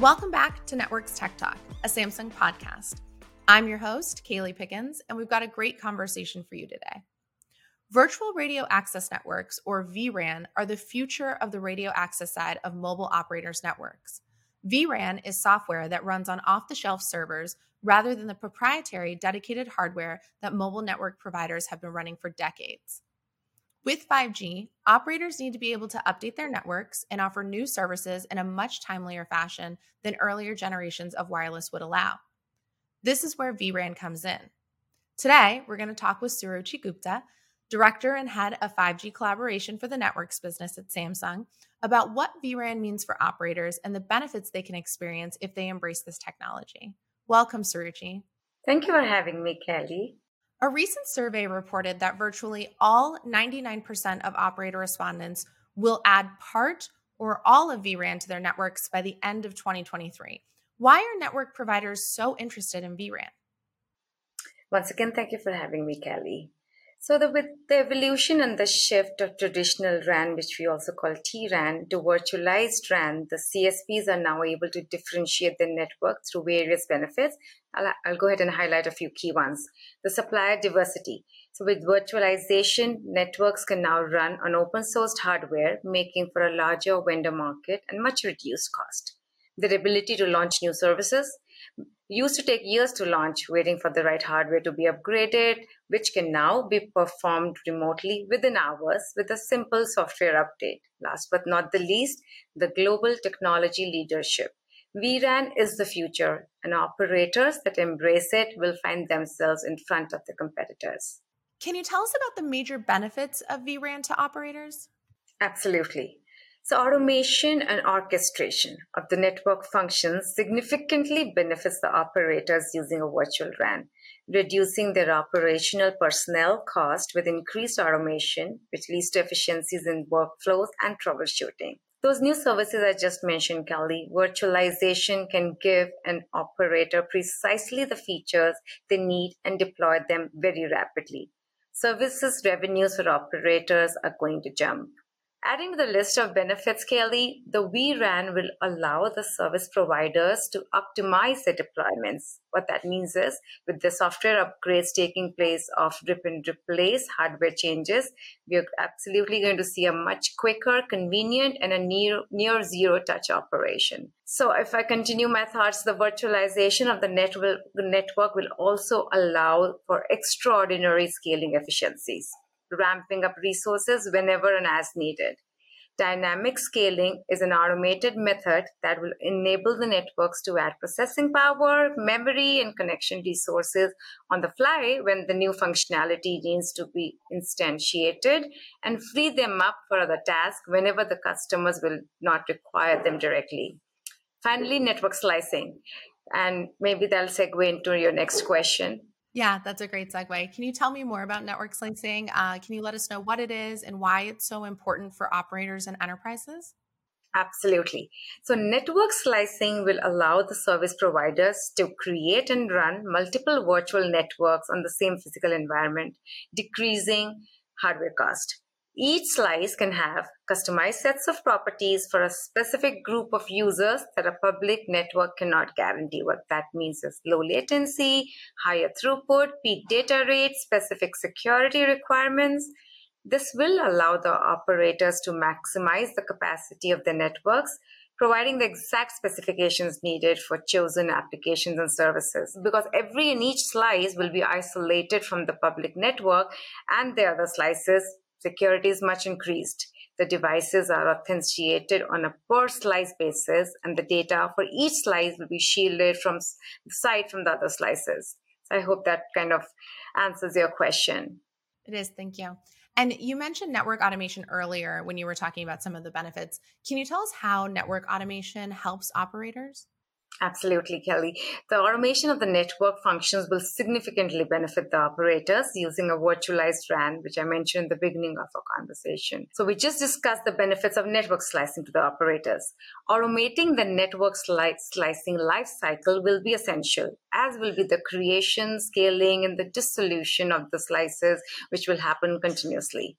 Welcome back to Networks Tech Talk, a Samsung podcast. I'm your host, Kaylee Pickens, and we've got a great conversation for you today. Virtual Radio Access Networks, or vRAN, are the future of the radio access side of mobile operators' networks. vRAN is software that runs on off the shelf servers rather than the proprietary dedicated hardware that mobile network providers have been running for decades. With 5G, operators need to be able to update their networks and offer new services in a much timelier fashion than earlier generations of wireless would allow. This is where vRAN comes in. Today, we're going to talk with Suruchi Gupta, Director and Head of 5G Collaboration for the Networks business at Samsung, about what vRAN means for operators and the benefits they can experience if they embrace this technology. Welcome, Suruchi. Thank you for having me, Kelly. A recent survey reported that virtually all 99% of operator respondents will add part or all of vRAN to their networks by the end of 2023. Why are network providers so interested in vRAN? Once again, thank you for having me, Kelly. So the, with the evolution and the shift of traditional RAN, which we also call T-RAN, to virtualized RAN, the CSPs are now able to differentiate their network through various benefits. I'll, I'll go ahead and highlight a few key ones. The supplier diversity. So with virtualization, networks can now run on open sourced hardware, making for a larger vendor market and much reduced cost. The ability to launch new services, used to take years to launch, waiting for the right hardware to be upgraded, which can now be performed remotely within hours with a simple software update. Last but not the least, the global technology leadership. vRAN is the future, and operators that embrace it will find themselves in front of the competitors. Can you tell us about the major benefits of vRAN to operators? Absolutely. So, automation and orchestration of the network functions significantly benefits the operators using a virtual RAN, reducing their operational personnel cost with increased automation, which leads to efficiencies in workflows and troubleshooting. Those new services I just mentioned, Kelly, virtualization can give an operator precisely the features they need and deploy them very rapidly. Services revenues for operators are going to jump. Adding to the list of benefits, Kelly, the vRAN will allow the service providers to optimize their deployments. What that means is, with the software upgrades taking place of rip and replace hardware changes, we are absolutely going to see a much quicker, convenient, and a near, near zero touch operation. So, if I continue my thoughts, the virtualization of the network, the network will also allow for extraordinary scaling efficiencies ramping up resources whenever and as needed. Dynamic scaling is an automated method that will enable the networks to add processing power, memory, and connection resources on the fly when the new functionality needs to be instantiated and free them up for other tasks whenever the customers will not require them directly. Finally, network slicing. And maybe that'll segue into your next question. Yeah, that's a great segue. Can you tell me more about network slicing? Uh, can you let us know what it is and why it's so important for operators and enterprises? Absolutely. So, network slicing will allow the service providers to create and run multiple virtual networks on the same physical environment, decreasing hardware cost. Each slice can have customized sets of properties for a specific group of users that a public network cannot guarantee. What that means is low latency, higher throughput, peak data rates, specific security requirements. This will allow the operators to maximize the capacity of the networks providing the exact specifications needed for chosen applications and services because every and each slice will be isolated from the public network and the other slices security is much increased. The devices are authenticated on a per slice basis, and the data for each slice will be shielded from the from the other slices. So I hope that kind of answers your question. It is. Thank you. And you mentioned network automation earlier when you were talking about some of the benefits. Can you tell us how network automation helps operators? Absolutely, Kelly. The automation of the network functions will significantly benefit the operators using a virtualized RAN, which I mentioned in the beginning of our conversation. So, we just discussed the benefits of network slicing to the operators. Automating the network sli- slicing lifecycle will be essential, as will be the creation, scaling, and the dissolution of the slices, which will happen continuously.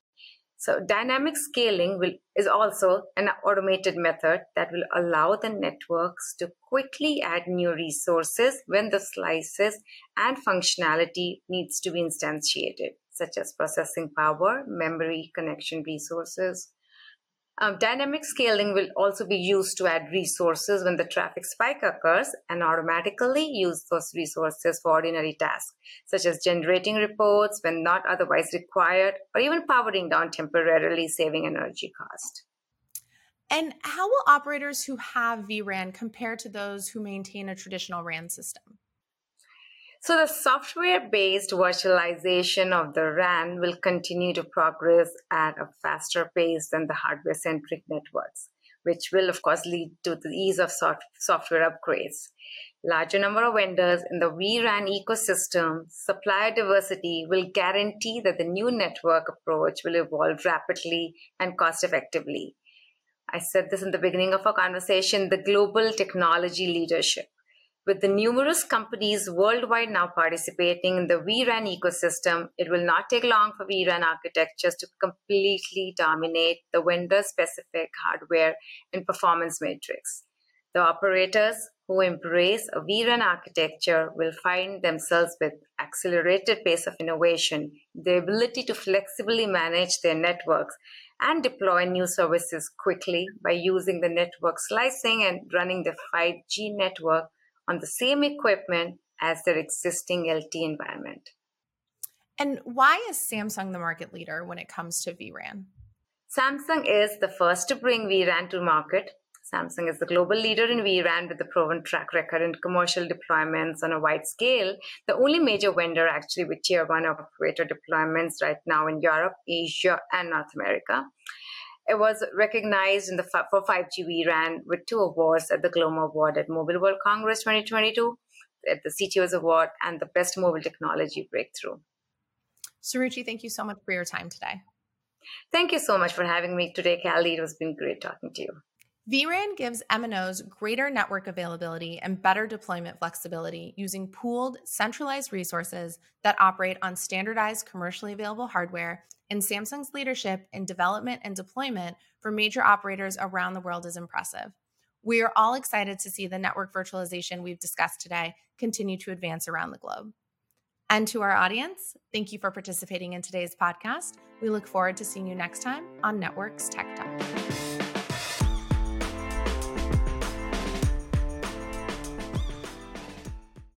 So dynamic scaling will, is also an automated method that will allow the networks to quickly add new resources when the slices and functionality needs to be instantiated, such as processing power, memory, connection resources, um, dynamic scaling will also be used to add resources when the traffic spike occurs and automatically use those resources for ordinary tasks, such as generating reports when not otherwise required, or even powering down temporarily, saving energy cost. And how will operators who have vRAN compare to those who maintain a traditional RAN system? So the software-based virtualization of the RAN will continue to progress at a faster pace than the hardware-centric networks, which will of course lead to the ease of soft- software upgrades. Larger number of vendors in the vRAN ecosystem, supplier diversity will guarantee that the new network approach will evolve rapidly and cost effectively. I said this in the beginning of our conversation, the global technology leadership with the numerous companies worldwide now participating in the vRAN ecosystem, it will not take long for vRAN architectures to completely dominate the vendor specific hardware and performance matrix. The operators who embrace a vRAN architecture will find themselves with accelerated pace of innovation, the ability to flexibly manage their networks and deploy new services quickly by using the network slicing and running the 5G network on the same equipment as their existing LTE environment. And why is Samsung the market leader when it comes to vRAN? Samsung is the first to bring vRAN to market. Samsung is the global leader in vRAN with a proven track record in commercial deployments on a wide scale. The only major vendor actually with tier one operator deployments right now in Europe, Asia, and North America. It was recognized in the for 5G vRAN with two awards at the GLOMO Award at Mobile World Congress 2022, at the CTO's Award, and the Best Mobile Technology Breakthrough. Suruchi, thank you so much for your time today. Thank you so much for having me today, Callie. It has been great talking to you. vRAN gives MNOs greater network availability and better deployment flexibility using pooled, centralized resources that operate on standardized commercially available hardware and Samsung's leadership in development and deployment for major operators around the world is impressive. We are all excited to see the network virtualization we've discussed today continue to advance around the globe. And to our audience, thank you for participating in today's podcast. We look forward to seeing you next time on Networks Tech Talk.